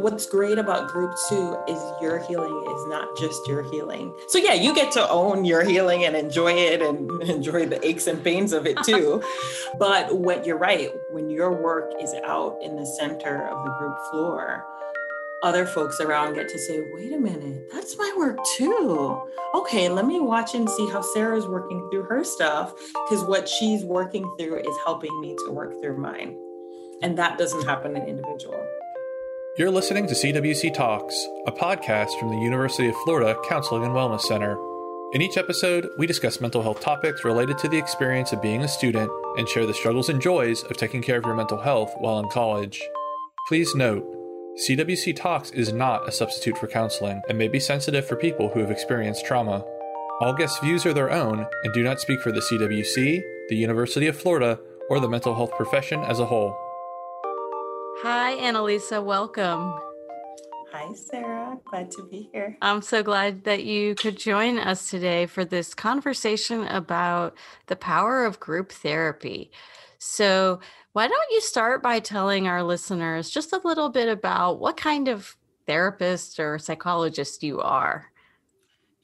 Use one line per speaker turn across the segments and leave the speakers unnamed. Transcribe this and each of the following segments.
what's great about group too is your healing is not just your healing. So yeah, you get to own your healing and enjoy it and enjoy the aches and pains of it too. but what you're right, when your work is out in the center of the group floor, other folks around get to say, wait a minute, that's my work too. Okay, let me watch and see how Sarah's working through her stuff because what she's working through is helping me to work through mine. And that doesn't happen in individual.
You're listening to CWC Talks, a podcast from the University of Florida Counseling and Wellness Center. In each episode, we discuss mental health topics related to the experience of being a student and share the struggles and joys of taking care of your mental health while in college. Please note, CWC Talks is not a substitute for counseling and may be sensitive for people who have experienced trauma. All guest views are their own and do not speak for the CWC, the University of Florida, or the mental health profession as a whole.
Hi, Annalisa. Welcome.
Hi, Sarah. Glad to be here.
I'm so glad that you could join us today for this conversation about the power of group therapy. So, why don't you start by telling our listeners just a little bit about what kind of therapist or psychologist you are?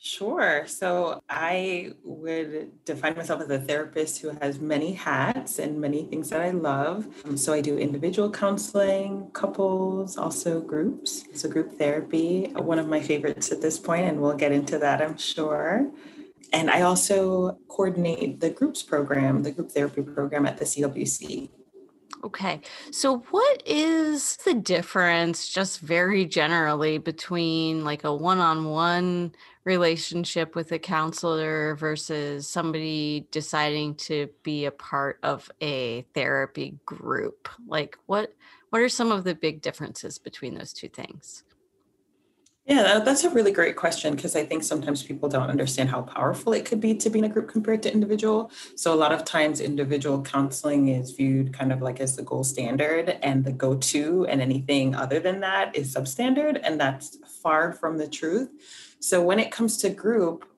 Sure. So I would define myself as a therapist who has many hats and many things that I love. Um, so I do individual counseling, couples, also groups. So group therapy, one of my favorites at this point, and we'll get into that, I'm sure. And I also coordinate the groups program, the group therapy program at the CWC.
Okay. So, what is the difference, just very generally, between like a one on one relationship with a counselor versus somebody deciding to be a part of a therapy group? Like, what what are some of the big differences between those two things?
Yeah, that's a really great question because I think sometimes people don't understand how powerful it could be to be in a group compared to individual. So, a lot of times, individual counseling is viewed kind of like as the gold standard and the go to, and anything other than that is substandard. And that's far from the truth. So, when it comes to group,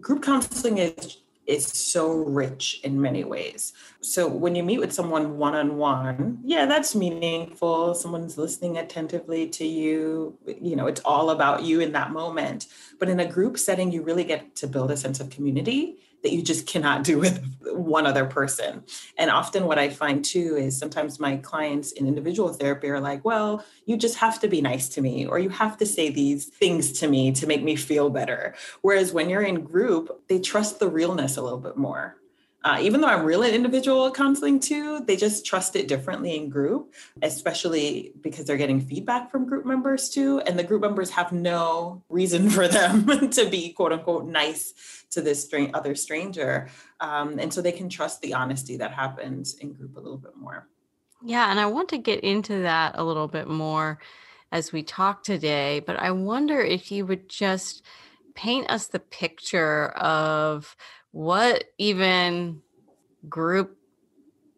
group counseling is is so rich in many ways. So when you meet with someone one on one, yeah, that's meaningful. Someone's listening attentively to you. You know, it's all about you in that moment. But in a group setting, you really get to build a sense of community that you just cannot do with one other person. And often what I find too is sometimes my clients in individual therapy are like, well, you just have to be nice to me, or you have to say these things to me to make me feel better. Whereas when you're in group, they trust the realness a little bit more. Uh, even though I'm real in individual counseling too, they just trust it differently in group, especially because they're getting feedback from group members too. And the group members have no reason for them to be quote unquote nice to this strange other stranger. Um, and so they can trust the honesty that happens in group a little bit more.
Yeah. And I want to get into that a little bit more as we talk today, but I wonder if you would just paint us the picture of what even group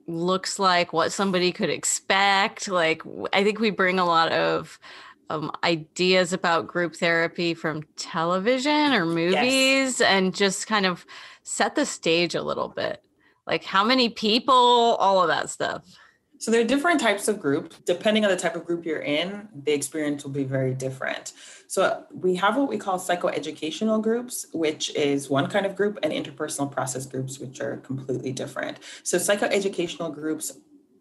looks like, what somebody could expect. Like, I think we bring a lot of um, ideas about group therapy from television or movies yes. and just kind of set the stage a little bit. Like, how many people, all of that stuff.
So there are different types of group. Depending on the type of group you're in, the experience will be very different. So we have what we call psychoeducational groups, which is one kind of group, and interpersonal process groups, which are completely different. So psychoeducational groups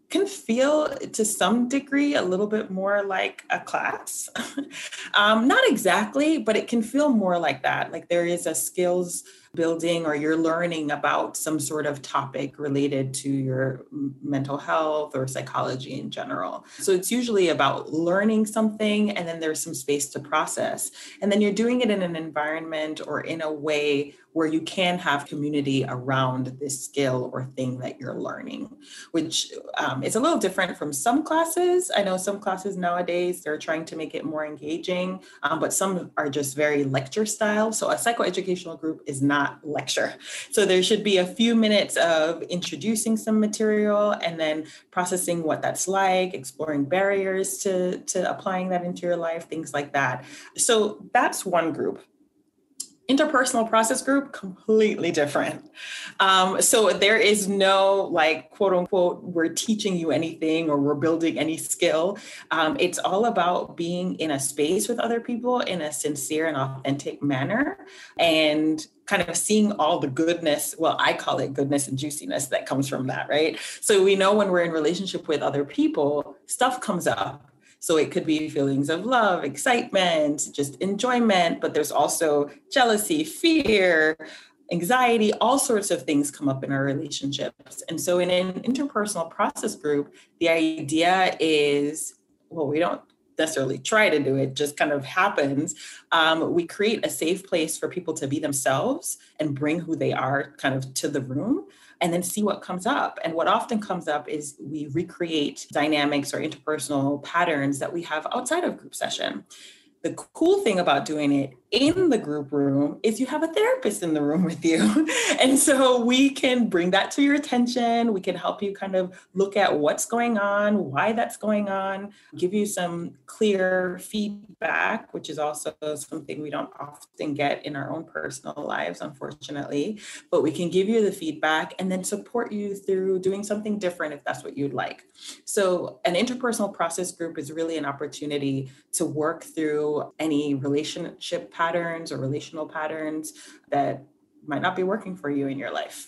can feel to some degree a little bit more like a class. um, not exactly, but it can feel more like that. Like there is a skills building or you're learning about some sort of topic related to your mental health or psychology in general. So it's usually about learning something and then there's some space to process. And then you're doing it in an environment or in a way where you can have community around this skill or thing that you're learning, which um, is a little different from some classes. I know some classes nowadays, they're trying to make it more engaging, um, but some are just very lecture style. So a psychoeducational group is not lecture. So there should be a few minutes of introducing some material and then processing what that's like, exploring barriers to, to applying that into your life, things like that. So that's one group interpersonal process group completely different. Um, so there is no like quote unquote we're teaching you anything or we're building any skill. Um, it's all about being in a space with other people in a sincere and authentic manner and kind of seeing all the goodness well i call it goodness and juiciness that comes from that right? So we know when we're in relationship with other people stuff comes up so it could be feelings of love, excitement, just enjoyment, but there's also jealousy, fear, anxiety, all sorts of things come up in our relationships. And so in an interpersonal process group, the idea is well, we don't necessarily try to do it, just kind of happens. Um, we create a safe place for people to be themselves and bring who they are kind of to the room and then see what comes up. And what often comes up is we recreate dynamics or interpersonal patterns that we have outside of group session. The cool thing about doing it in the group room is you have a therapist in the room with you. and so we can bring that to your attention. We can help you kind of look at what's going on, why that's going on, give you some clear feedback, which is also something we don't often get in our own personal lives, unfortunately. But we can give you the feedback and then support you through doing something different if that's what you'd like. So, an interpersonal process group is really an opportunity to work through any relationship patterns or relational patterns that might not be working for you in your life.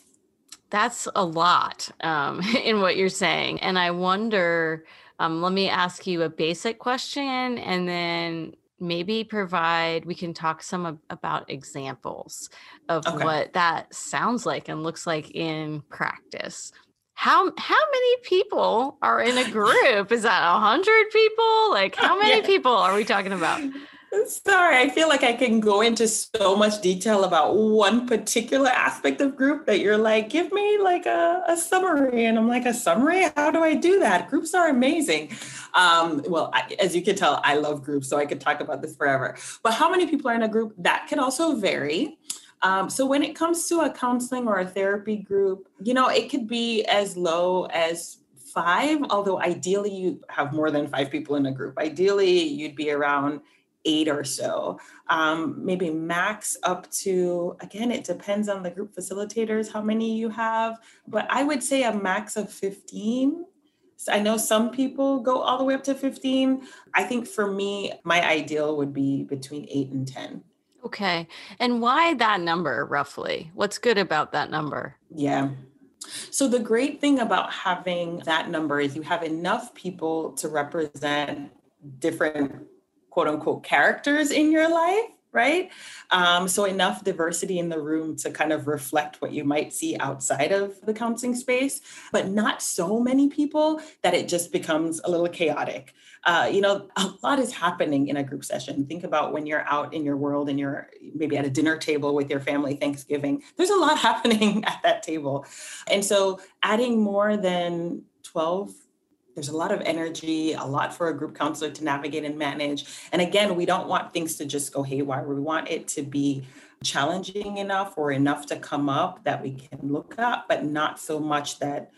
That's a lot um, in what you're saying. And I wonder, um, let me ask you a basic question and then maybe provide, we can talk some about examples of okay. what that sounds like and looks like in practice how how many people are in a group is that a hundred people like how many yeah. people are we talking about
Sorry, I feel like I can go into so much detail about one particular aspect of group that you're like, give me like a, a summary. And I'm like, a summary? How do I do that? Groups are amazing. Um, well, I, as you can tell, I love groups, so I could talk about this forever. But how many people are in a group? That can also vary. Um, so when it comes to a counseling or a therapy group, you know, it could be as low as five, although ideally you have more than five people in a group. Ideally, you'd be around eight or so, um, maybe max up to, again, it depends on the group facilitators, how many you have, but I would say a max of 15. So I know some people go all the way up to 15. I think for me, my ideal would be between eight and 10.
Okay. And why that number roughly? What's good about that number?
Yeah. So, the great thing about having that number is you have enough people to represent different quote unquote characters in your life right? Um, so enough diversity in the room to kind of reflect what you might see outside of the counseling space, but not so many people that it just becomes a little chaotic. Uh, you know, a lot is happening in a group session. Think about when you're out in your world and you're maybe at a dinner table with your family Thanksgiving. There's a lot happening at that table. And so adding more than 12 there's a lot of energy, a lot for a group counselor to navigate and manage. And again, we don't want things to just go haywire. We want it to be challenging enough or enough to come up that we can look at, but not so much that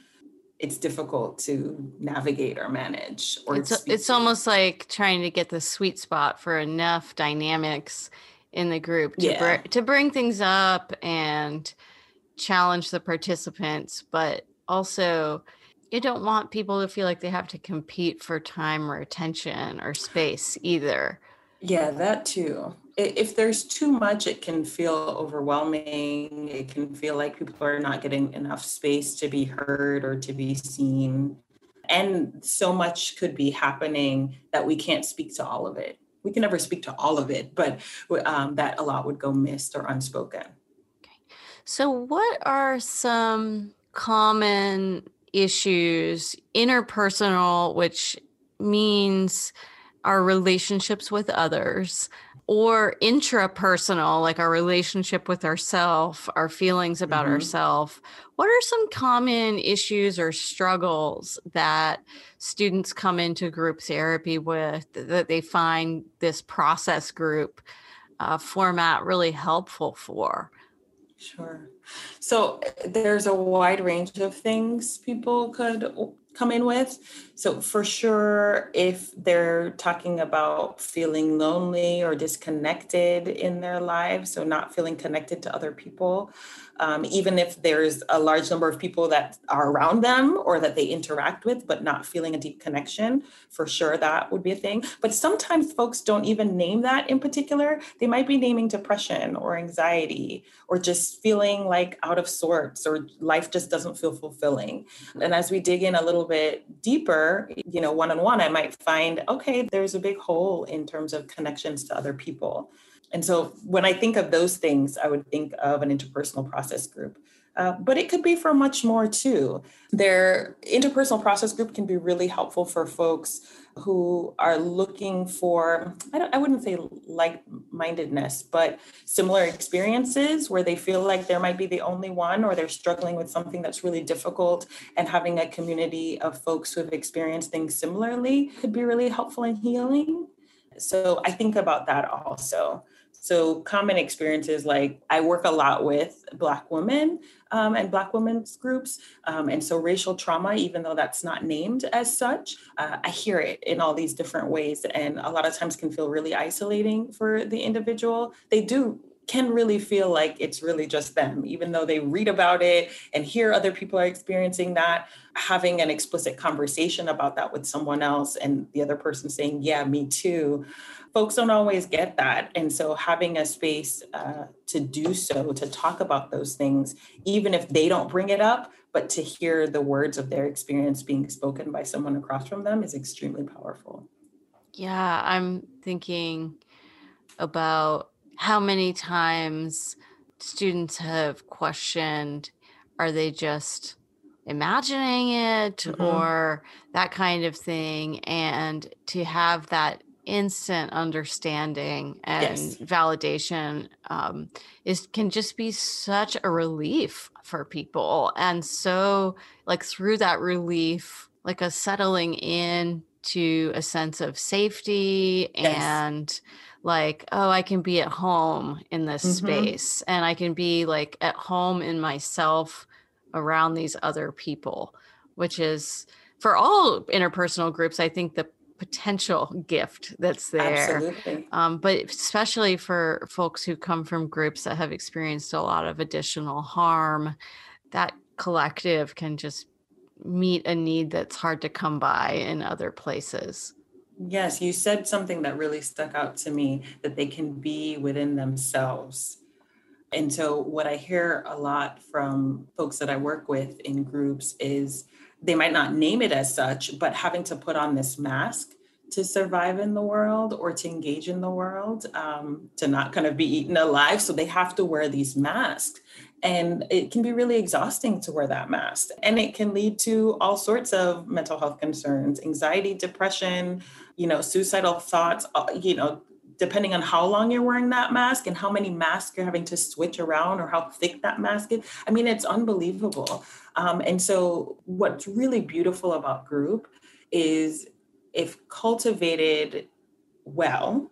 it's difficult to navigate or manage or
it's, it's almost like trying to get the sweet spot for enough dynamics in the group to, yeah. br- to bring things up and challenge the participants but also you don't want people to feel like they have to compete for time or attention or space either.
Yeah, that too. If there's too much, it can feel overwhelming. It can feel like people are not getting enough space to be heard or to be seen. And so much could be happening that we can't speak to all of it. We can never speak to all of it, but um, that a lot would go missed or unspoken. Okay.
So, what are some common issues, interpersonal, which means our relationships with others, or intrapersonal, like our relationship with ourself, our feelings about mm-hmm. ourself. What are some common issues or struggles that students come into group therapy with that they find this process group uh, format really helpful for?
Sure. So there's a wide range of things people could come in with. So, for sure, if they're talking about feeling lonely or disconnected in their lives, so not feeling connected to other people, um, even if there's a large number of people that are around them or that they interact with, but not feeling a deep connection, for sure that would be a thing. But sometimes folks don't even name that in particular. They might be naming depression or anxiety or just feeling like out of sorts or life just doesn't feel fulfilling. And as we dig in a little bit deeper, you know, one on one, I might find, okay, there's a big hole in terms of connections to other people. And so when I think of those things, I would think of an interpersonal process group. Uh, but it could be for much more too. Their interpersonal process group can be really helpful for folks who are looking for, I, don't, I wouldn't say like mindedness, but similar experiences where they feel like there might be the only one or they're struggling with something that's really difficult. And having a community of folks who have experienced things similarly could be really helpful and healing. So I think about that also. So, common experiences like I work a lot with Black women um, and Black women's groups. Um, and so, racial trauma, even though that's not named as such, uh, I hear it in all these different ways. And a lot of times can feel really isolating for the individual. They do can really feel like it's really just them, even though they read about it and hear other people are experiencing that. Having an explicit conversation about that with someone else and the other person saying, Yeah, me too, folks don't always get that. And so having a space uh, to do so, to talk about those things, even if they don't bring it up, but to hear the words of their experience being spoken by someone across from them is extremely powerful.
Yeah, I'm thinking about how many times students have questioned are they just imagining it mm-hmm. or that kind of thing and to have that instant understanding and yes. validation um, is can just be such a relief for people and so like through that relief like a settling in to a sense of safety yes. and like oh i can be at home in this mm-hmm. space and i can be like at home in myself around these other people which is for all interpersonal groups i think the potential gift that's there. Absolutely. Um, but especially for folks who come from groups that have experienced a lot of additional harm, that collective can just meet a need that's hard to come by in other places.
Yes, you said something that really stuck out to me that they can be within themselves. And so, what I hear a lot from folks that I work with in groups is they might not name it as such, but having to put on this mask to survive in the world or to engage in the world, um, to not kind of be eaten alive. So they have to wear these masks. And it can be really exhausting to wear that mask. And it can lead to all sorts of mental health concerns, anxiety, depression, you know, suicidal thoughts, uh, you know, depending on how long you're wearing that mask and how many masks you're having to switch around or how thick that mask is. I mean, it's unbelievable. Um, and so, what's really beautiful about group is if cultivated well,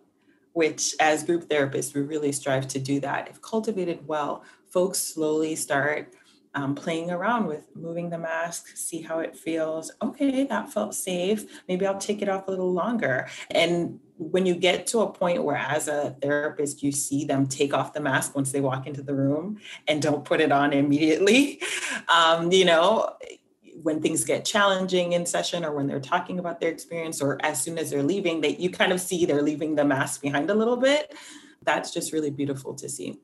which as group therapists, we really strive to do that. If cultivated well, folks slowly start um, playing around with moving the mask, see how it feels. Okay, that felt safe. Maybe I'll take it off a little longer. And when you get to a point where, as a therapist, you see them take off the mask once they walk into the room and don't put it on immediately, um, you know, when things get challenging in session or when they're talking about their experience or as soon as they're leaving that you kind of see they're leaving the mask behind a little bit that's just really beautiful to see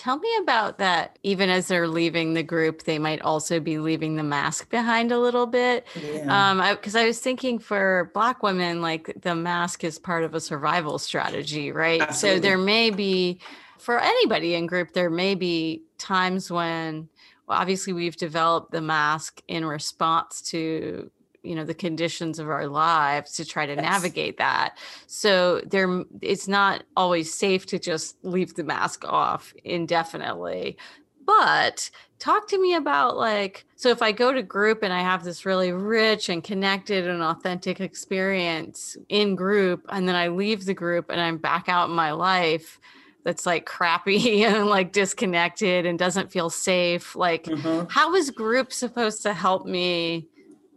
Tell me about that. Even as they're leaving the group, they might also be leaving the mask behind a little bit. Yeah. Um, because I, I, was thinking for Black women, like the mask is part of a survival strategy, right? Absolutely. So there may be, for anybody in group, there may be times when obviously we've developed the mask in response to you know the conditions of our lives to try to yes. navigate that so there it's not always safe to just leave the mask off indefinitely but talk to me about like so if i go to group and i have this really rich and connected and authentic experience in group and then i leave the group and i'm back out in my life that's like crappy and like disconnected and doesn't feel safe like mm-hmm. how is group supposed to help me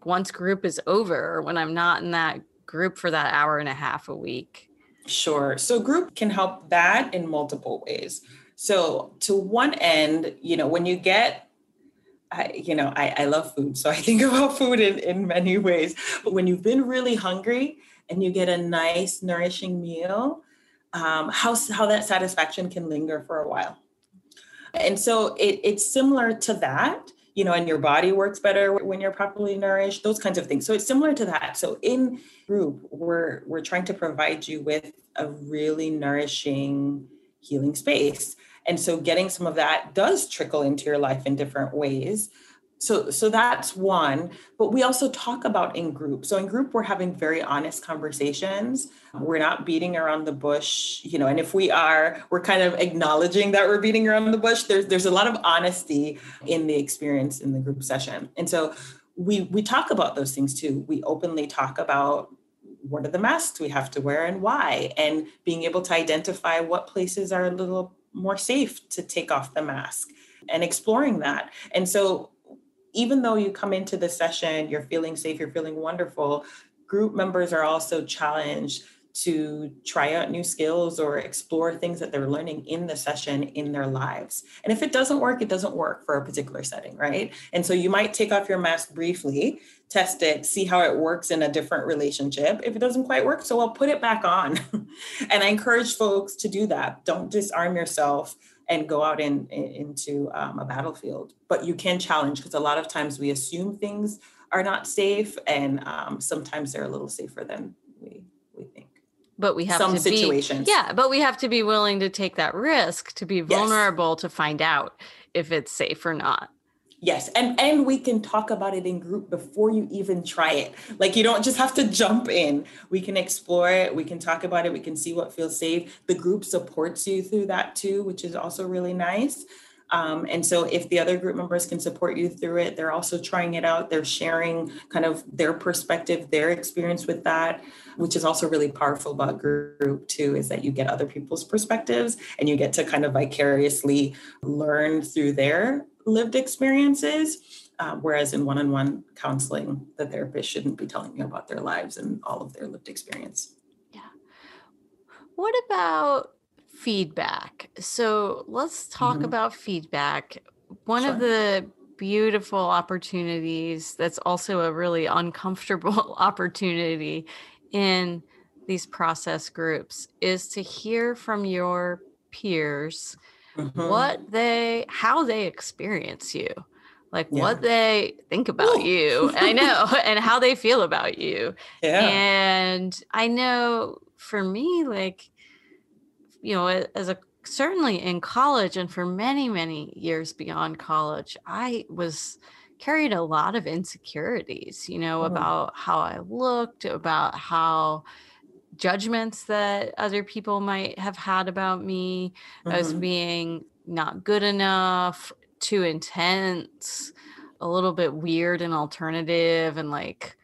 once group is over when I'm not in that group for that hour and a half a week?
Sure. So group can help that in multiple ways. So to one end, you know, when you get I, you know, I, I love food. So I think about food in, in many ways. But when you've been really hungry and you get a nice, nourishing meal, um, how, how that satisfaction can linger for a while. And so it, it's similar to that, you know, and your body works better when you're properly nourished, those kinds of things. So it's similar to that. So in group, we're we're trying to provide you with a really nourishing healing space. And so getting some of that does trickle into your life in different ways so so that's one but we also talk about in group. So in group we're having very honest conversations. We're not beating around the bush you know and if we are we're kind of acknowledging that we're beating around the bush. There's there's a lot of honesty in the experience in the group session. And so we we talk about those things too. We openly talk about what are the masks we have to wear and why and being able to identify what places are a little more safe to take off the mask and exploring that. And so even though you come into the session, you're feeling safe, you're feeling wonderful, group members are also challenged to try out new skills or explore things that they're learning in the session in their lives. And if it doesn't work, it doesn't work for a particular setting, right? And so you might take off your mask briefly, test it, see how it works in a different relationship. If it doesn't quite work, so I'll put it back on. and I encourage folks to do that. Don't disarm yourself and go out in, in into um, a battlefield. But you can challenge because a lot of times we assume things are not safe, and um, sometimes they're a little safer than we we think.
But we have
some
to
situations,
be, yeah. But we have to be willing to take that risk to be vulnerable yes. to find out if it's safe or not.
Yes, and and we can talk about it in group before you even try it. Like you don't just have to jump in. We can explore it, we can talk about it, we can see what feels safe. The group supports you through that too, which is also really nice. Um, and so if the other group members can support you through it, they're also trying it out. They're sharing kind of their perspective, their experience with that, which is also really powerful about group too, is that you get other people's perspectives and you get to kind of vicariously learn through their lived experiences. Uh, whereas in one-on-one counseling, the therapist shouldn't be telling you about their lives and all of their lived experience.
Yeah. What about feedback? So let's talk mm-hmm. about feedback. One sure. of the beautiful opportunities that's also a really uncomfortable opportunity in these process groups is to hear from your peers mm-hmm. what they how they experience you like yeah. what they think about Ooh. you i know and how they feel about you yeah. and i know for me like you know as a certainly in college and for many many years beyond college i was carried a lot of insecurities you know mm-hmm. about how i looked about how judgments that other people might have had about me mm-hmm. as being not good enough, too intense, a little bit weird and alternative and like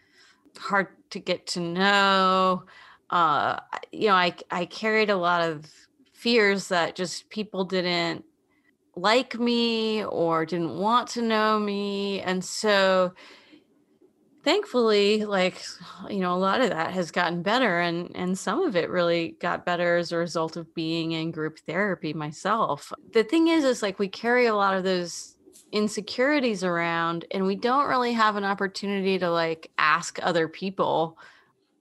hard to get to know. Uh, you know, I I carried a lot of fears that just people didn't like me or didn't want to know me and so thankfully like you know a lot of that has gotten better and and some of it really got better as a result of being in group therapy myself. The thing is is like we carry a lot of those insecurities around and we don't really have an opportunity to like ask other people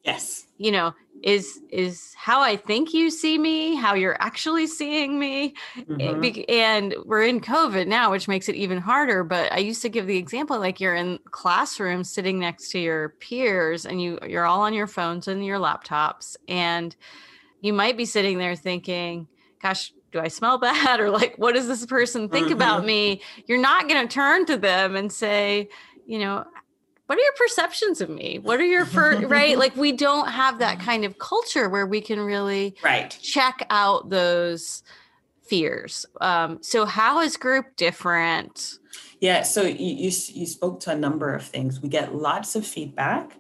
yes.
you know is is how i think you see me how you're actually seeing me eh, mm-hmm. and we're in covid now which makes it even harder but i used to give the example like you're in classroom sitting next to your peers and you you're all on your phones and your laptops and you might be sitting there thinking gosh do I smell bad? Or like, what does this person think mm-hmm. about me? You're not going to turn to them and say, you know, what are your perceptions of me? What are your first right? Like we don't have that kind of culture where we can really
right.
check out those fears. Um, so how is group different?
Yeah so you, you, you spoke to a number of things. We get lots of feedback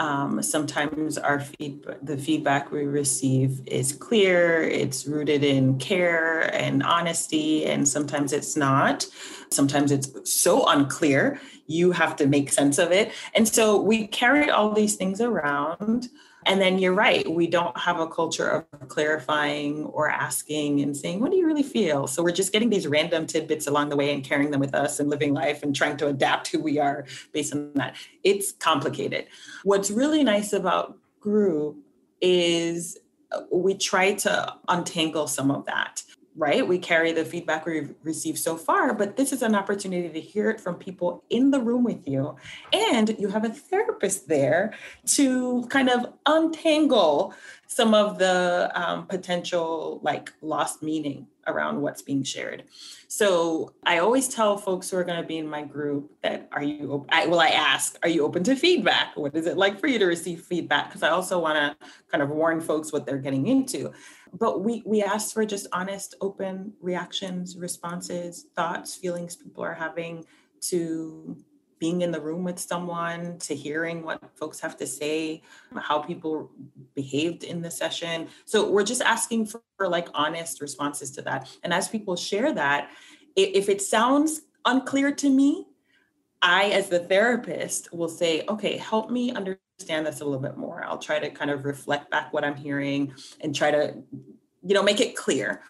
Um, sometimes our feedback, the feedback we receive is clear, it's rooted in care and honesty, and sometimes it's not. Sometimes it's so unclear, you have to make sense of it. And so we carry all these things around. And then you're right, we don't have a culture of clarifying or asking and saying, What do you really feel? So we're just getting these random tidbits along the way and carrying them with us and living life and trying to adapt who we are based on that. It's complicated. What's really nice about group is we try to untangle some of that right? We carry the feedback we've received so far, but this is an opportunity to hear it from people in the room with you. And you have a therapist there to kind of untangle some of the um, potential like lost meaning around what's being shared. So I always tell folks who are going to be in my group that are you, I, well, I ask, are you open to feedback? What is it like for you to receive feedback? Because I also want to kind of warn folks what they're getting into but we we asked for just honest open reactions responses thoughts feelings people are having to being in the room with someone to hearing what folks have to say how people behaved in the session. So we're just asking for, for like honest responses to that. And as people share that if it sounds unclear to me i as the therapist will say okay help me understand this a little bit more. I'll try to kind of reflect back what I'm hearing and try to, you know, make it clear.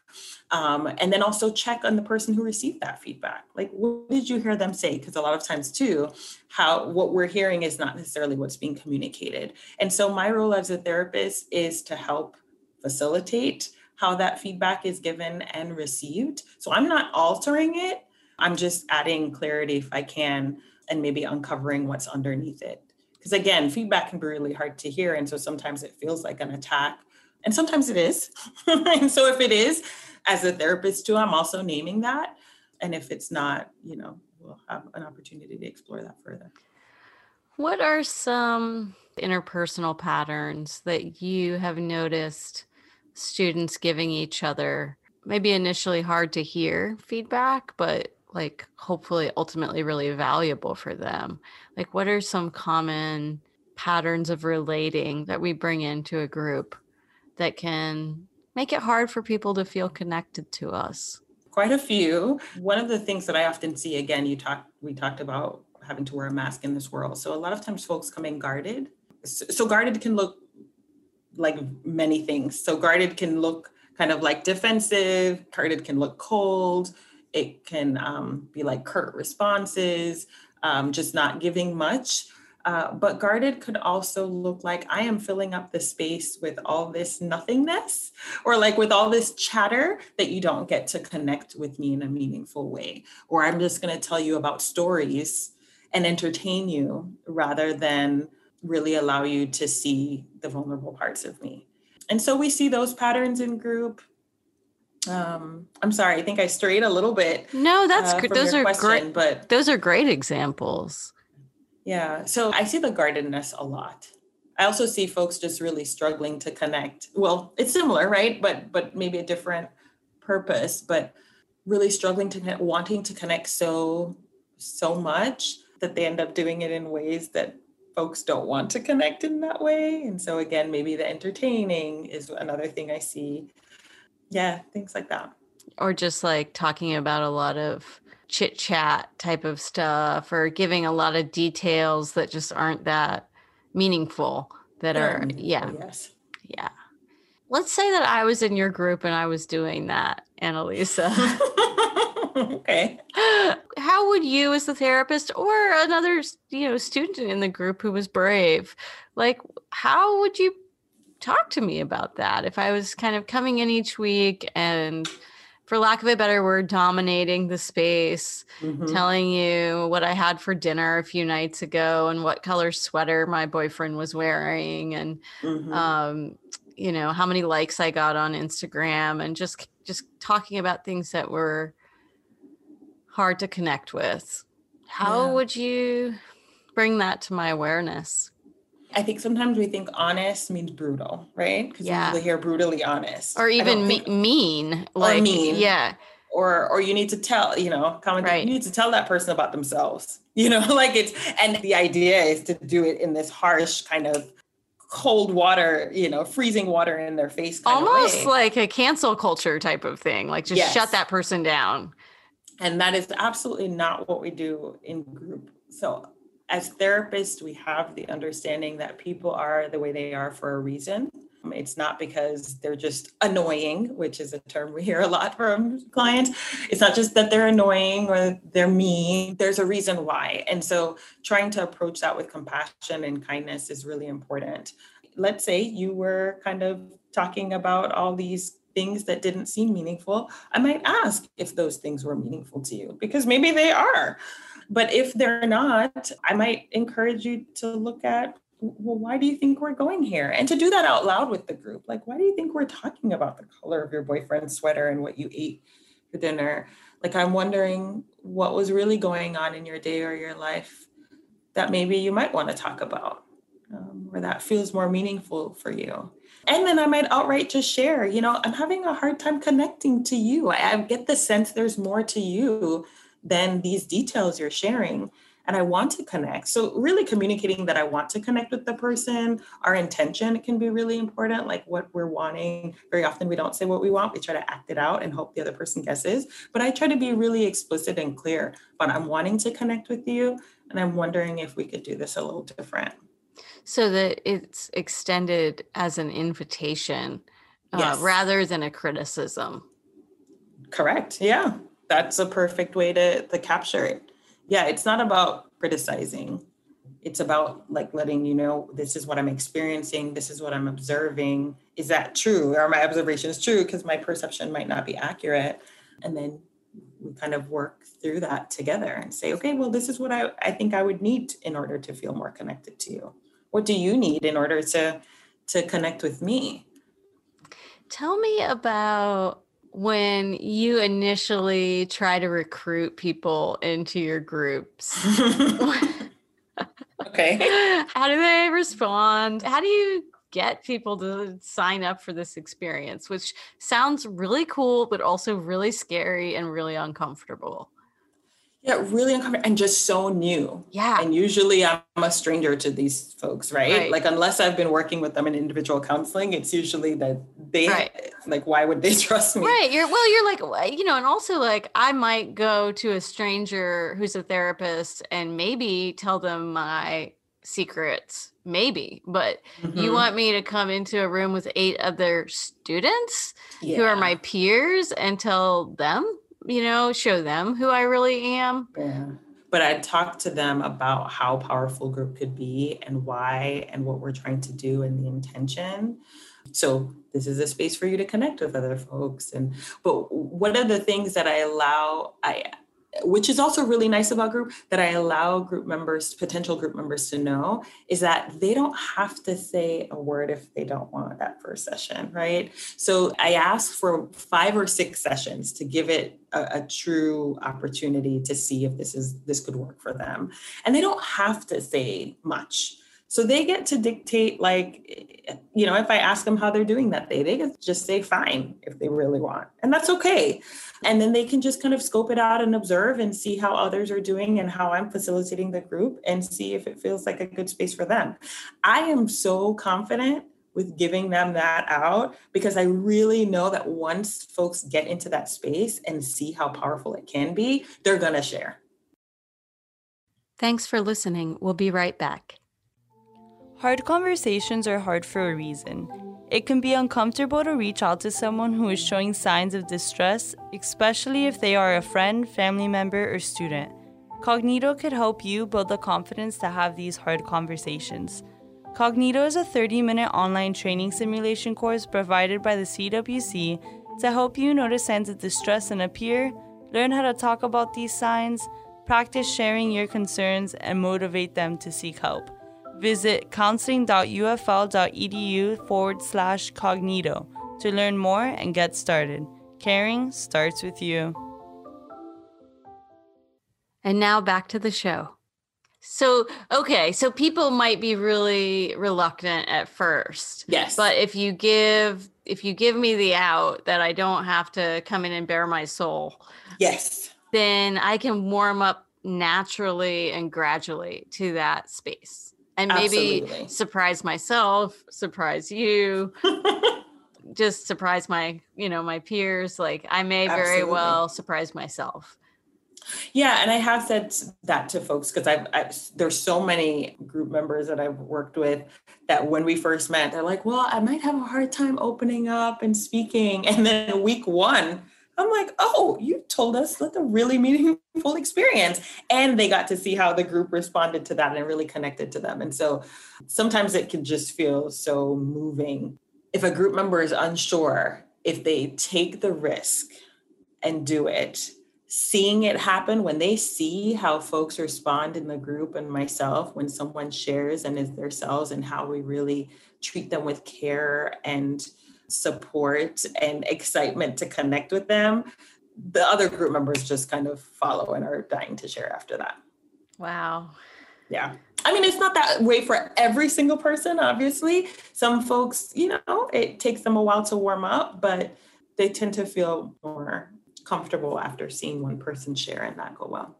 Um, and then also check on the person who received that feedback. Like, what did you hear them say? Because a lot of times, too, how what we're hearing is not necessarily what's being communicated. And so, my role as a therapist is to help facilitate how that feedback is given and received. So, I'm not altering it, I'm just adding clarity if I can and maybe uncovering what's underneath it. Because again feedback can be really hard to hear and so sometimes it feels like an attack and sometimes it is. And so if it is as a therapist too i'm also naming that and if it's not you know we'll have an opportunity to explore that further.
What are some interpersonal patterns that you have noticed students giving each other? Maybe initially hard to hear feedback but like hopefully ultimately really valuable for them. Like what are some common patterns of relating that we bring into a group that can make it hard for people to feel connected to us?
Quite a few. One of the things that i often see again you talked we talked about having to wear a mask in this world. So a lot of times folks come in guarded. So guarded can look like many things. So guarded can look kind of like defensive guarded can look cold it can um, be like curt responses, um, just not giving much. Uh, but guarded could also look like I am filling up the space with all this nothingness or like with all this chatter that you don't get to connect with me in a meaningful way. Or I'm just going to tell you about stories and entertain you rather than really allow you to see the vulnerable parts of me. And so we see those patterns in group um i'm sorry i think i strayed a little bit
no that's uh, those are question, great but those are great examples.
Yeah so i see the guardedness a lot. I also see folks just really struggling to connect. Well it's similar right? But but maybe a different purpose but really struggling to connect, wanting to connect so so much that they end up doing it in ways that folks don't want to connect in that way. And so again maybe the entertaining is another thing i see yeah things like that.
Or just like talking about a lot of chit chat type of stuff or giving a lot of details that just aren't that meaningful that are yeah.
Oh, yes.
Yeah. Let's say that i was in your group and i was doing that annalisa.
Okay.
How would you as the therapist or another you know student in the group who was brave like how would you talk to me about that. If I was kind of coming in each week and for lack of a better word, dominating the space, mm-hmm. telling you what I had for dinner a few nights ago and what color sweater my boyfriend was wearing, and mm-hmm. um, you know how many likes I got on Instagram, and just just talking about things that were hard to connect with. How yeah. would you bring that to my awareness?
I think sometimes we think honest means brutal, right? Because
yeah.
we hear brutally honest.
Or even me-
think,
mean.
Like, or mean.
Yeah.
or or you need to tell you know comment right. you need to tell that person about themselves you know like it's and the idea is to do it in this harsh kind of cold water you know freezing water in their face
almost like a cancel culture type of thing like just yes. shut that person down
and that is absolutely not what we do in group so as therapists we have the understanding that people are the way they are for a reason it's not because they're just annoying, which is a term we hear a lot from clients. It's not just that they're annoying or they're mean. There's a reason why. And so trying to approach that with compassion and kindness is really important. Let's say you were kind of talking about all these things that didn't seem meaningful. I might ask if those things were meaningful to you because maybe they are. But if they're not, I might encourage you to look at well, why do you think we're going here? And to do that out loud with the group, like, why do you think we're talking about the color of your boyfriend's sweater and what you ate for dinner? Like, I'm wondering what was really going on in your day or your life that maybe you might want to talk about, um, or that feels more meaningful for you. And then I might outright just share, you know, I'm having a hard time connecting to you. I, I get the sense there's more to you than these details you're sharing and I want to connect. So, really communicating that I want to connect with the person, our intention can be really important, like what we're wanting. Very often, we don't say what we want, we try to act it out and hope the other person guesses. But I try to be really explicit and clear. But I'm wanting to connect with you, and I'm wondering if we could do this a little different.
So that it's extended as an invitation uh, yes. rather than a criticism.
Correct. Yeah. That's a perfect way to, to capture it yeah it's not about criticizing it's about like letting you know this is what i'm experiencing this is what i'm observing is that true are my observations true because my perception might not be accurate and then we kind of work through that together and say okay well this is what i, I think i would need in order to feel more connected to you what do you need in order to to connect with me
tell me about when you initially try to recruit people into your groups.
okay.
How do they respond? How do you get people to sign up for this experience, which sounds really cool, but also really scary and really uncomfortable?
Yeah, really uncomfortable and just so new.
Yeah.
And usually I'm a stranger to these folks, right? right. Like unless I've been working with them in individual counseling, it's usually that they right. like why would they trust me?
Right. You're well, you're like you know, and also like I might go to a stranger who's a therapist and maybe tell them my secrets, maybe. But mm-hmm. you want me to come into a room with eight other students yeah. who are my peers and tell them you know, show them who I really am.
Yeah. But I'd talk to them about how powerful group could be and why and what we're trying to do and the intention. So this is a space for you to connect with other folks. And but one of the things that I allow I which is also really nice about group that I allow group members, potential group members to know is that they don't have to say a word if they don't want that first session, right? So I ask for five or six sessions to give it a, a true opportunity to see if this is this could work for them. And they don't have to say much. So they get to dictate, like, you know, if I ask them how they're doing that day, they can just say fine if they really want. And that's okay. And then they can just kind of scope it out and observe and see how others are doing and how I'm facilitating the group and see if it feels like a good space for them. I am so confident with giving them that out because I really know that once folks get into that space and see how powerful it can be, they're going to share.
Thanks for listening. We'll be right back.
Hard conversations are hard for a reason. It can be uncomfortable to reach out to someone who is showing signs of distress, especially if they are a friend, family member, or student. Kognito could help you build the confidence to have these hard conversations. Kognito is a 30 minute online training simulation course provided by the CWC to help you notice signs of distress in a peer, learn how to talk about these signs, practice sharing your concerns, and motivate them to seek help. Visit counseling.ufl.edu forward slash kognito to learn more and get started. Caring starts with you.
And now back to the show. So, okay, so people might be really reluctant at first.
Yes.
But if you give if you give me the out that I don't have to come in and bare my soul,
yes.
then I can warm up naturally and gradually to that space. And maybe
Absolutely.
surprise myself, surprise you, just surprise my, you know, my peers. Like I may very
Absolutely.
well surprise myself.
Yeah, and I have said that to folks because I've, I've there's so many group members that I've worked with that when we first met, they're like, "Well, I might have a hard time opening up and speaking," and then week one, I'm like, "Oh, you told us that's a really meaningful experience," and they got to see how the group responded to that and really connected to them, and so sometimes it can just feel so moving. If a group member is unsure if they take the risk and do it seeing it happen when they see how folks respond in the group and myself when someone shares and is themselves and how we really treat them with care and support and excitement to connect with them the other group members just kind of follow and are dying to share after that
Wow.
yeah i mean it's not that way for every single person obviously some folks you know it takes them a while to warm up but they tend to feel more comfortable after seeing one person share and that go well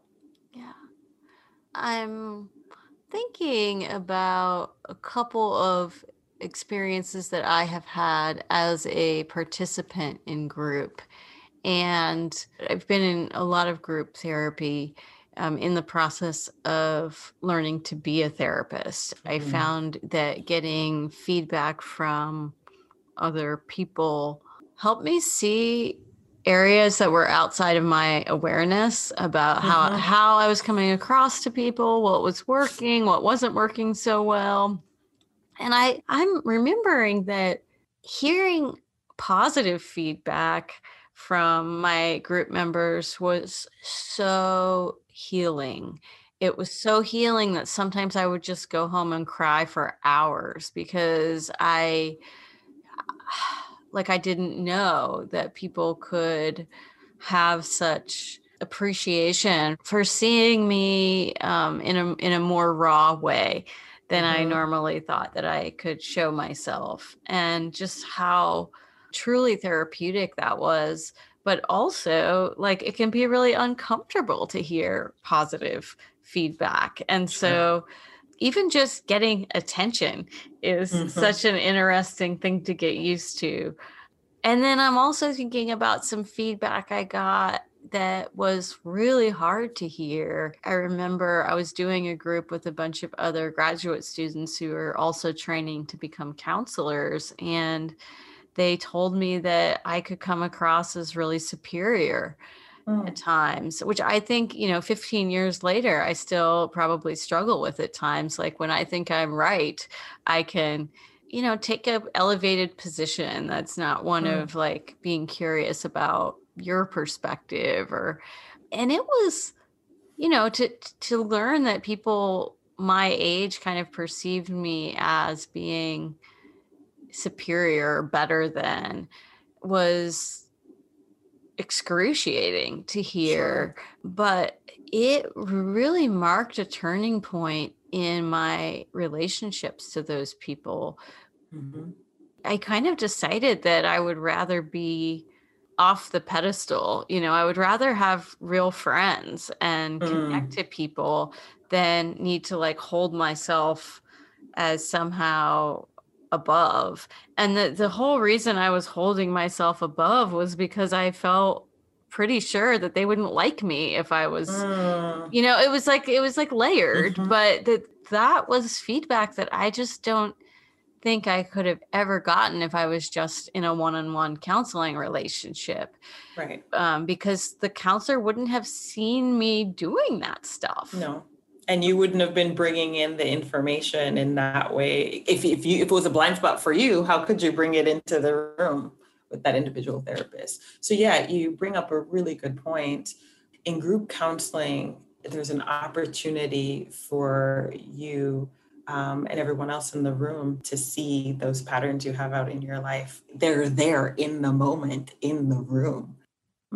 Yeah. I'm thinking about a couple of experiences that I have had as a participant in group. And I've been in a lot of group therapy um, in the process of learning to be a therapist. I
Mhm.
found that getting feedback from other people helped me see areas that were outside of my awareness about how
Mhm.
how I was coming across to people, what was working, what wasn't working so well. And I I'm remembering that hearing positive feedback from my group members was so healing. It was so healing that sometimes I would just go home and cry for hours because I like I didn't know that people could have such appreciation for seeing me um, in a in a more raw way than I
Mhm.
normally thought that I could show myself, and just how truly therapeutic that was. But also, like it can be really uncomfortable to hear positive feedback, and so even just getting attention is
Mhm.
such an interesting thing to get used to. And then I'm also thinking about some feedback I got that was really hard to hear. I remember I was doing a group with a bunch of other graduate students who are also training to become counselors. And they told me that I could come across as really superior
Mm.
at times, which I think, you know, 15 years later, I still probably struggle with at times. Like when I think I'm right, I can, you know, take a elevated position that's not one
Mm.
of like being curious about your perspective or and it was, you know, to to learn that people my age kind of perceived me as being superior better than was excruciating to hear but it really marked a turning point in my relationships to those people
Mhm.
i kind of decided that i would rather be off the pedestal you know i would rather have real friends and connect
Mm.
to people than need to like hold myself as somehow above and the, the whole reason i was holding myself above was because i felt pretty sure that they wouldn't like me if i was
Mm.
you know it was like it was like layered
Mhm.
but that that was feedback that i just don't think i could have ever gotten if i was just in a one-on-one counseling relationship
right.
um, because the counselor wouldn't have seen me doing that stuff.
No. And you wouldn't have been bringing in the information in that way. If, if you if it was a blind spot for you how could you bring it into the room with that individual therapist? So yeah you bring up a really good point. In group counseling there's an opportunity for you um, and everyone else in the room to see those patterns you have out in your life they're there in the moment in the room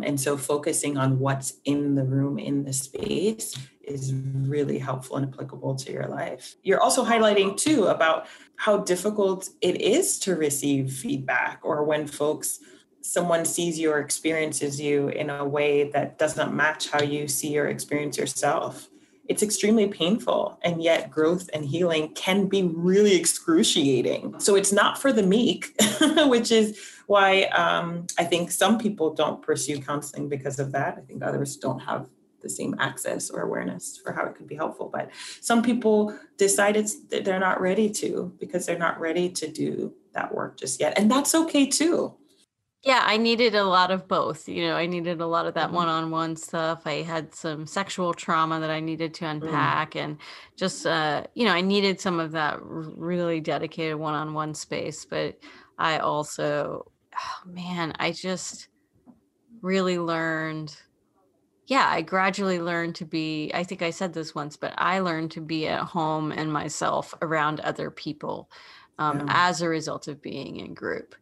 and so focusing on what's in the room, in the space, is really helpful and applicable to your life. You're also highlighting too about how difficult it is to receive feedback or when folks someone sees you or experiences you in a way that does not match how you see or experience yourself. It's extremely painful, and yet growth and healing can be really excruciating. So it's not for the meek, which is why um, I think some people don't pursue counseling because of that. I think others don't have the same access or awareness for how it could be helpful. But some people decided that they're not ready to because they're not ready to do that work just yet. And that's okay too.
Yeah, I needed a lot of both. You know, I needed a lot of that one on one stuff. I had some sexual trauma that I needed to mm. unpack, mm. and just, uh, you know, I needed some of that really dedicated one on one space. But I also, oh, man, I just really learned yeah, I gradually learned to be, I think I said this once, but I learned to be at home and myself around other people um, yeah. as a result of being in group.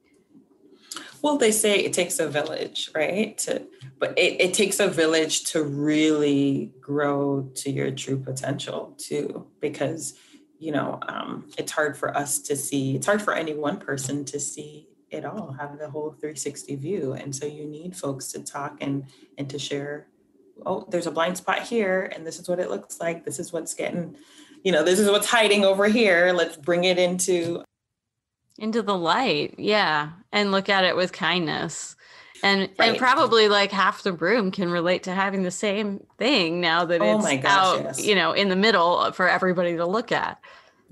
Well, they say it takes a village, right? To, but it, it takes a village to really grow to your true potential too, because, you know, um, it's hard for us to see, it's hard for any one person to see it all, have the whole 360 view. And so you need folks to talk and, and to share oh, there's a blind spot here, and this is what it looks like. This is what's getting, you know, this is what's hiding over here. Let's bring it into
into the light, yeah, and look at it with kindness. And, right. and probably like half the room can relate to having the same thing now that oh it's gosh, out, yes. you know, in the middle for everybody to look at.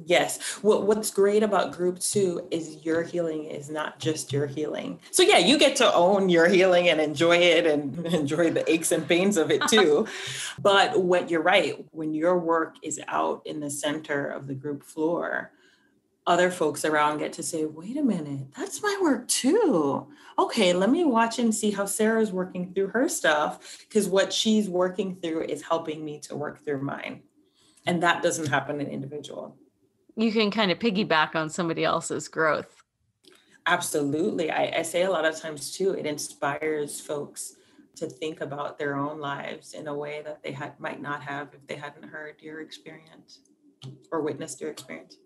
Yes. What what's great about group too is your healing is not just your healing. So yeah, you get to own your healing and enjoy it and enjoy the aches and pains of it too. but what you're right, when your work is out in the center of the group floor, other folks around get to say, wait a minute, that's my work too. Okay, let me watch and see how Sarah's working through her stuff because what she's working through is helping me to work through mine. And that doesn't happen in individual
you can kind of piggyback on somebody else's growth.
Absolutely. I, I, say a lot of times too, it inspires folks to think about their own lives in a way that they had might not have if they hadn't heard your experience or witnessed your experience.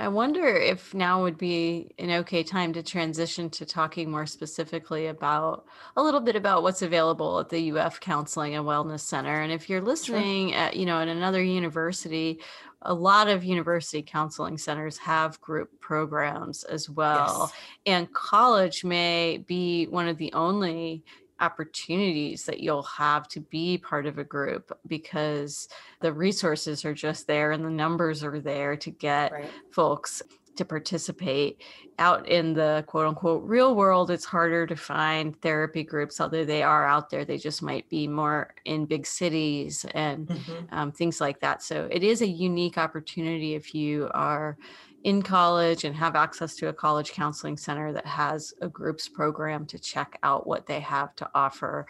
I wonder if now would be an okay time to transition to talking more specifically about a little bit about what's available at the UF Counseling and Wellness Center. And if you're listening sure. at, you know, at another university, a lot of university counseling centers have group programs as well. Yes. And college may be one of the only opportunities that you'll have to be part of a group because the resources are just there and the numbers are there to get right. folks to participate out in the quote unquote real world it's harder to find therapy groups although they are out there they just might be more in big cities and mm-hmm. um, things like that so it is a unique opportunity if you are in college and have access to a college counseling center that has a groups program to check out what they have to offer.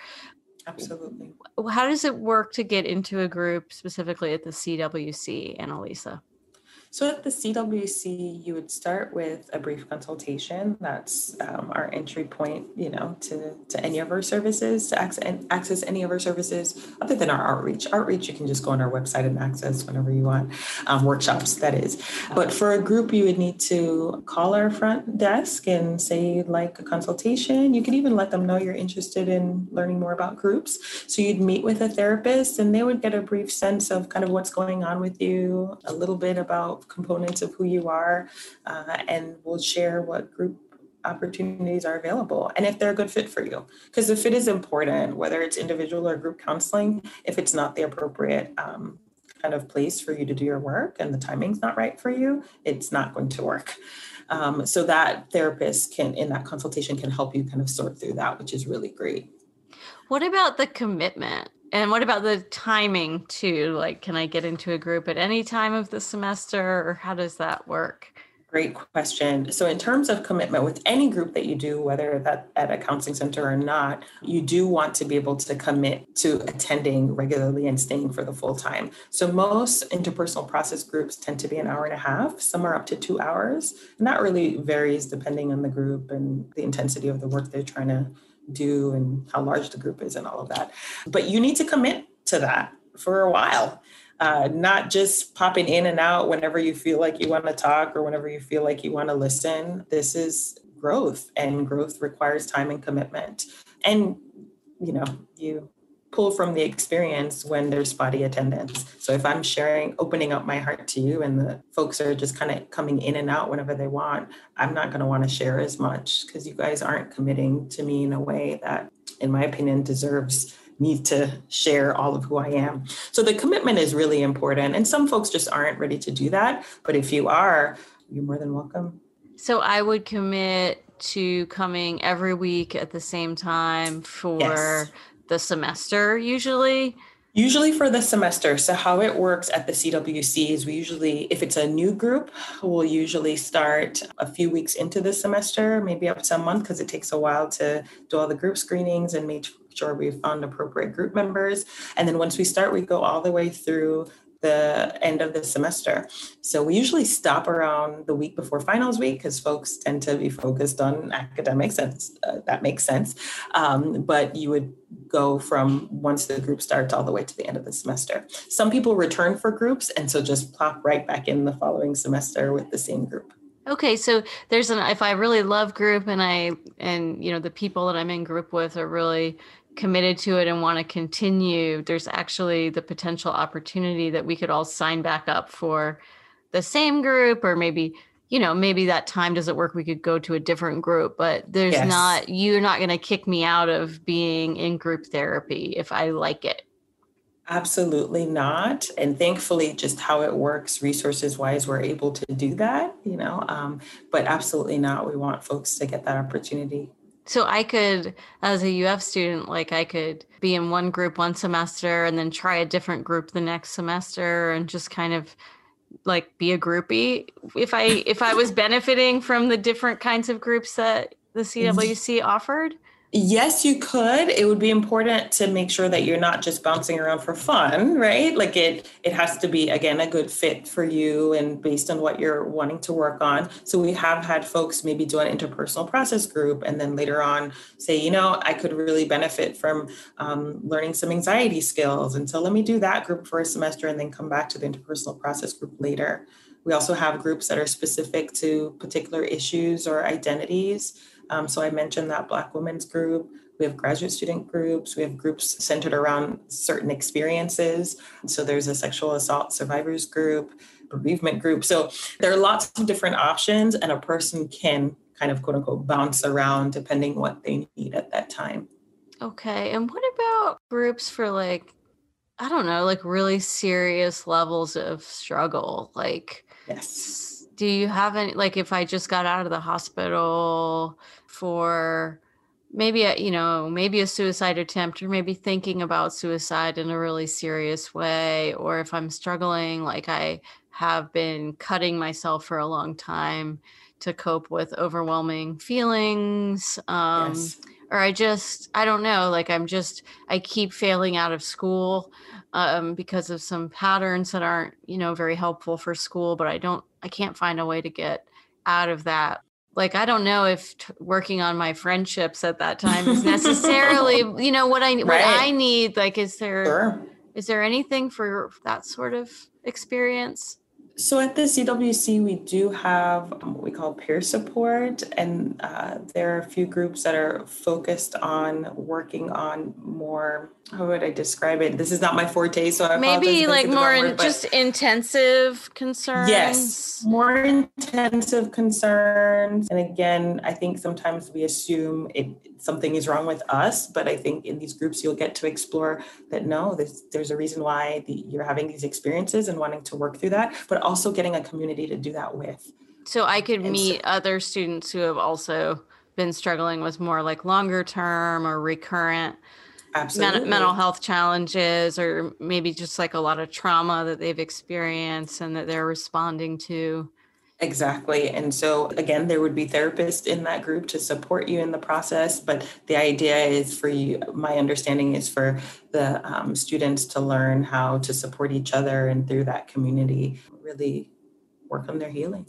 Absolutely.
How does it work to get into a group specifically at the CWC, Annalisa?
So at the CWC, you would start with a brief consultation. That's um, our entry point, you know, to, to any of our services, to access, access any of our services other than our outreach. Outreach, you can just go on our website and access whenever you want, um, workshops, that is. But for a group, you would need to call our front desk and say you'd like a consultation. You could even let them know you're interested in learning more about groups. So you'd meet with a therapist and they would get a brief sense of kind of what's going on with you, a little bit about components of who you are, uh, and we'll share what group opportunities are available and if they're a good fit for you. Because the fit is important, whether it's individual or group counseling, if it's not the appropriate um, kind of place for you to do your work and the timing's not right for you, it's not going to work. Um, so that therapist can, in that consultation, can help you kind of sort through that, which is really great.
What about the commitment? And what about the timing too? Like, can I get into a group at any time of the semester, or how does that work?
Great question. So, in terms of commitment with any group that you do, whether that at a counseling center or not, you do want to be able to commit to attending regularly and staying for the full time. So, most interpersonal process groups tend to be an hour and a half, some are up to two hours. And that really varies depending on the group and the intensity of the work they're trying to do and how large the group is and all of that. But you need to commit to that for a while. Uh, not just popping in and out whenever you feel like you want to talk or whenever you feel like you want to listen. This is growth, and growth requires time and commitment. And you know, you pull from the experience when there's spotty attendance. So if I'm sharing, opening up my heart to you, and the folks are just kind of coming in and out whenever they want, I'm not going to want to share as much because you guys aren't committing to me in a way that, in my opinion, deserves me to share all of who I am. So the commitment is really important. And some folks just aren't ready to do that. But if you are, you're more than welcome.
So I would commit to coming every week at the same time for yes. The semester, usually.
Usually for the semester. So, how it works at the CWC is we usually, if it's a new group, we'll usually start a few weeks into the semester, maybe up to a month, because it takes a while to do all the group screenings and make sure we've found appropriate group members. And then once we start, we go all the way through the end of the semester. So we usually stop around the week before finals week because folks tend to be focused on academics, and uh, that makes sense. Um, but you would go from once the group starts all the way to the end of the semester. Some people return for groups, and so just plop right back in the following semester with the same group.
Okay, so there's an if I really love group and I and you know the people that I'm in group with are really committed to it and want to continue, there's actually the potential opportunity that we could all sign back up for the same group or maybe you know maybe that time doesn't work we could go to a different group but there's yes. not you're not going to kick me out of being in group therapy if i like it
absolutely not and thankfully just how it works resources wise we're able to do that you know um, but absolutely not we want folks to get that opportunity
so I could, as a UF student, like I could be in one group one semester and then try a different group the next semester and just kind of like be a groupie if I if I was benefiting from the different kinds of groups that the CWC offered.
Yes, you could. It would be important to make sure that you're not just bouncing around for fun, right? Like it it has to be again a good fit for you and based on what you're wanting to work on. So we have had folks maybe do an interpersonal process group and then later on say, you know, I could really benefit from um, learning some anxiety skills. And so let me do that group for a semester and then come back to the interpersonal process group later. We also have groups that are specific to particular issues or identities. Um, so I mentioned that Black women's group. We have graduate student groups. We have groups centered around certain experiences. So there's a sexual assault survivors group, bereavement group. So there are lots of different options, and a person can kind of quote unquote bounce around depending what they need at that time.
Okay. And what about groups for like, I don't know, like really serious levels of struggle? Like,
yes.
Do you have any, like, if I just got out of the hospital, for maybe a you know maybe a suicide attempt or maybe thinking about suicide in a really serious way or if i'm struggling like i have been cutting myself for a long time to cope with overwhelming feelings um yes. or i just i don't know like i'm just i keep failing out of school um because of some patterns that aren't you know very helpful for school but i don't i can't find a way to get out of that like i don't know if t- working on my friendships at that time is necessarily you know what i right. what i need like is there sure. is there anything for that sort of experience
so at the CWC, we do have what we call peer support, and uh, there are a few groups that are focused on working on more. How would I describe it? This is not my forte, so I
maybe like more in, word, just intensive concerns.
Yes, more intensive concerns, and again, I think sometimes we assume it something is wrong with us but i think in these groups you'll get to explore that no there's, there's a reason why the, you're having these experiences and wanting to work through that but also getting a community to do that with.
So i could and meet so, other students who have also been struggling with more like longer term or recurrent men- mental health challenges or maybe just like a lot of trauma that they've experienced and that they're responding to
Exactly. And so, again, there would be therapists in that group to support you in the process. But the idea is for you, my understanding is for the um, students to learn how to support each other and through that community, really work on their healing.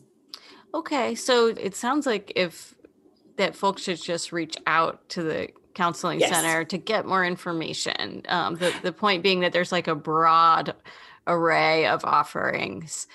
Okay. So it sounds like if that folks should just reach out to the counseling
Yes.
center to get more information. Um, the the point being that there's like a broad array of offerings.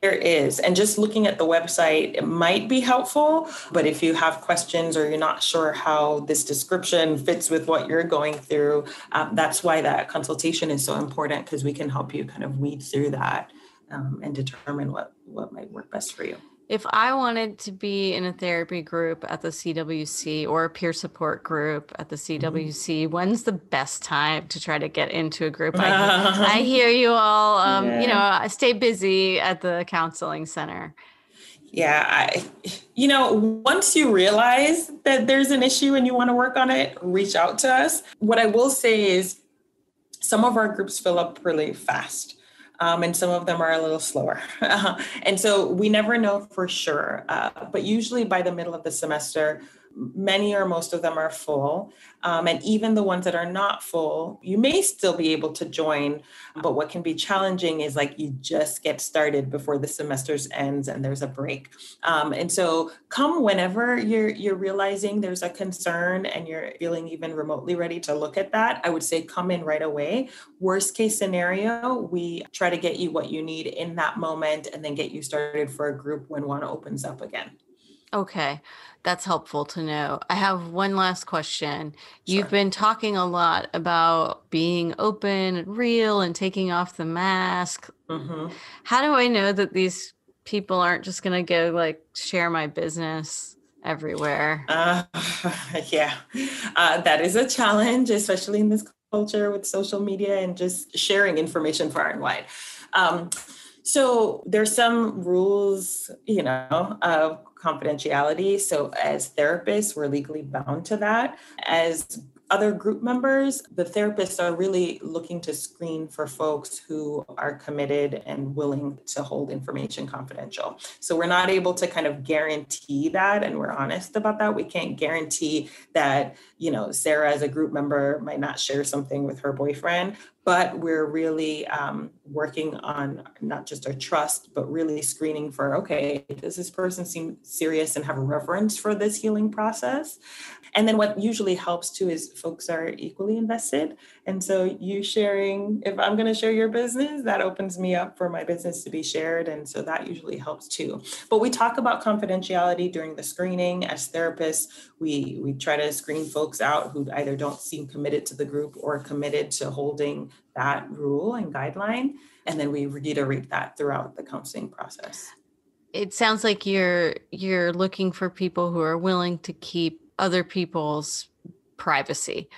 There is. And just looking at the website, it might be helpful. But if you have questions or you're not sure how this description fits with what you're going through, um, that's why that consultation is so important because we can help you kind of weed through that um, and determine what, what might work best for you.
If I wanted to be in a therapy group at the CWC or a peer support group at the CWC, when's the best time to try to get into a group? I, I hear you all, um, you know, stay busy at the counseling center.
Yeah, I, you know, once you realize that there's an issue and you want to work on it, reach out to us. What I will say is some of our groups fill up really fast. Um, and some of them are a little slower. and so we never know for sure. Uh, but usually by the middle of the semester, many or most of them are full. Um, and even the ones that are not full, you may still be able to join. But what can be challenging is like you just get started before the semesters ends and there's a break. Um, and so come whenever you're you're realizing there's a concern and you're feeling even remotely ready to look at that, I would say come in right away. Worst case scenario, we try to get you what you need in that moment and then get you started for a group when one opens up again.
Okay, that's helpful to know. I have one last question. You've
Sure.
been talking a lot about being open and real and taking off the mask.
Mhm.
How do I know that these people aren't just going to go like share my business everywhere?
Uh, yeah, uh, that is a challenge, especially in this culture with social media and just sharing information far and wide. Um, so there's some rules, you know, of confidentiality. So as therapists, we're legally bound to that. As other group members, the therapists are really looking to screen for folks who are committed and willing to hold information confidential. So we're not able to kind of guarantee that, and we're honest about that. We can't guarantee that, you know, Sarah as a group member might not share something with her boyfriend, but we're really um, working on not just our trust, but really screening for okay, does this person seem serious and have a reverence for this healing process? And then what usually helps too is folks are equally invested. And so you sharing, if I'm going to share your business, that opens me up for my business to be shared. And so that usually helps too. But we talk about confidentiality during the screening. As therapists, we we try to screen folks out who either don't seem committed to the group or committed to holding that rule and guideline. And then we reiterate that throughout the counseling process.
It sounds like you're you're looking for people who are willing to keep other people's privacy.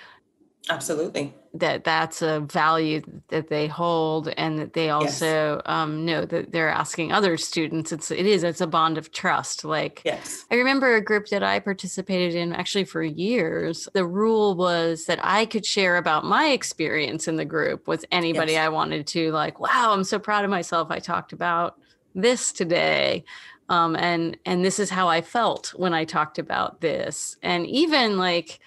Absolutely.
That that's a value that they hold, and that they also um, know that they're asking other students. It's it is it's a bond of trust. Like
Yes.
I remember a group that I participated in actually for years. The rule was that I could share about my experience in the group with anybody
Yes.
I wanted to. Like, wow, I'm so proud of myself. I talked about this today. Um, and and this is how I felt when I talked about this. And even like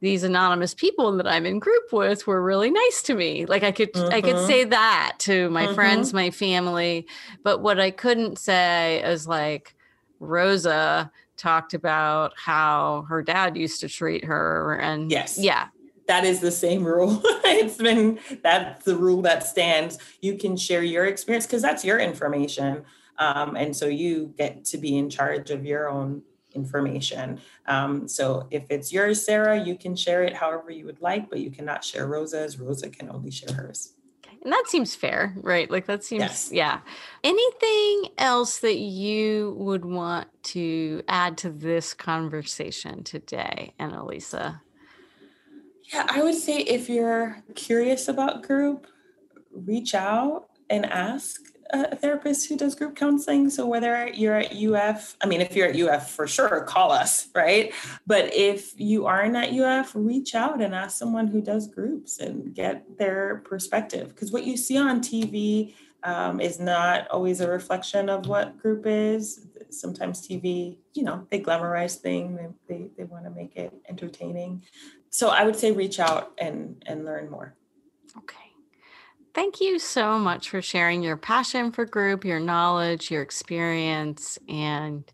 these anonymous people that I'm in group with were really nice to me. Like I could I could
Mhm.
say that to my
Mhm.
friends, my family, but what I couldn't say is like Rosa talked about how her dad used to treat her and
Yes.
yeah
that is the same rule. it's been that's the rule that stands. You can share your experience because that's your information. Um, and so you get to be in charge of your own information. Um, so if it's yours, Sarah, you can share it however you would like, but you cannot share Rosa's. Rosa can only share hers.
and that seems fair right like that seems
Yes.
yeah anything else that you would want to add to this conversation today annalisa
Yeah, I would say if you're curious about group, reach out and ask a therapist who does group counseling. So whether you're at UF, I mean, if you're at UF for sure, call us, right? But if you aren't at UF, reach out and ask someone who does groups and get their perspective. Because what you see on TV um, is not always a reflection of what group is. Sometimes TV, you know, they glamorize things, they, they, they want to make it entertaining so I would say reach out and and learn more.
okay thank you so much for sharing your passion for group your knowledge your experience and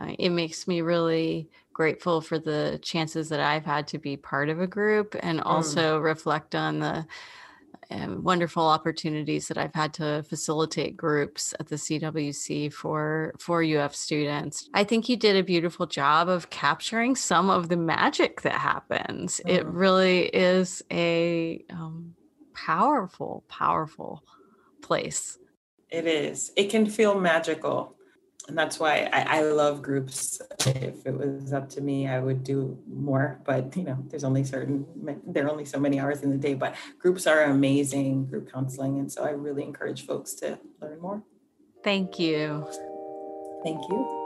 uh, it makes me really grateful for the chances that I've had to be part of a group and
Mm.
also reflect on the um, wonderful opportunities that I've had to facilitate groups at the CWC for for UF students. I think you did a beautiful job of capturing some of the magic that happens. It
Mm.
really is a um, powerful, powerful place.
It is. It can feel magical. And that's why I, I love groups. If it was up to me, I would do more. But you know, there's only certain there are only so many hours in the day. But groups are amazing, group counseling. And so I really encourage folks to learn more.
Thank you.
Thank you.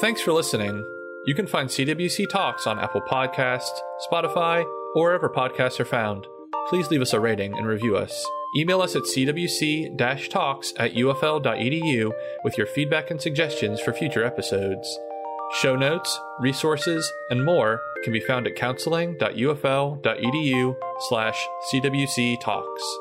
Thanks for listening. You can find CWC Talks on Apple Podcasts, Spotify, or wherever podcasts are found. Please leave us a rating and review us. Email us at cwc talks at ufl.edu with your feedback and suggestions for future episodes. Show notes, resources, and more can be found at counseling.ufl.edu slash cwc talks.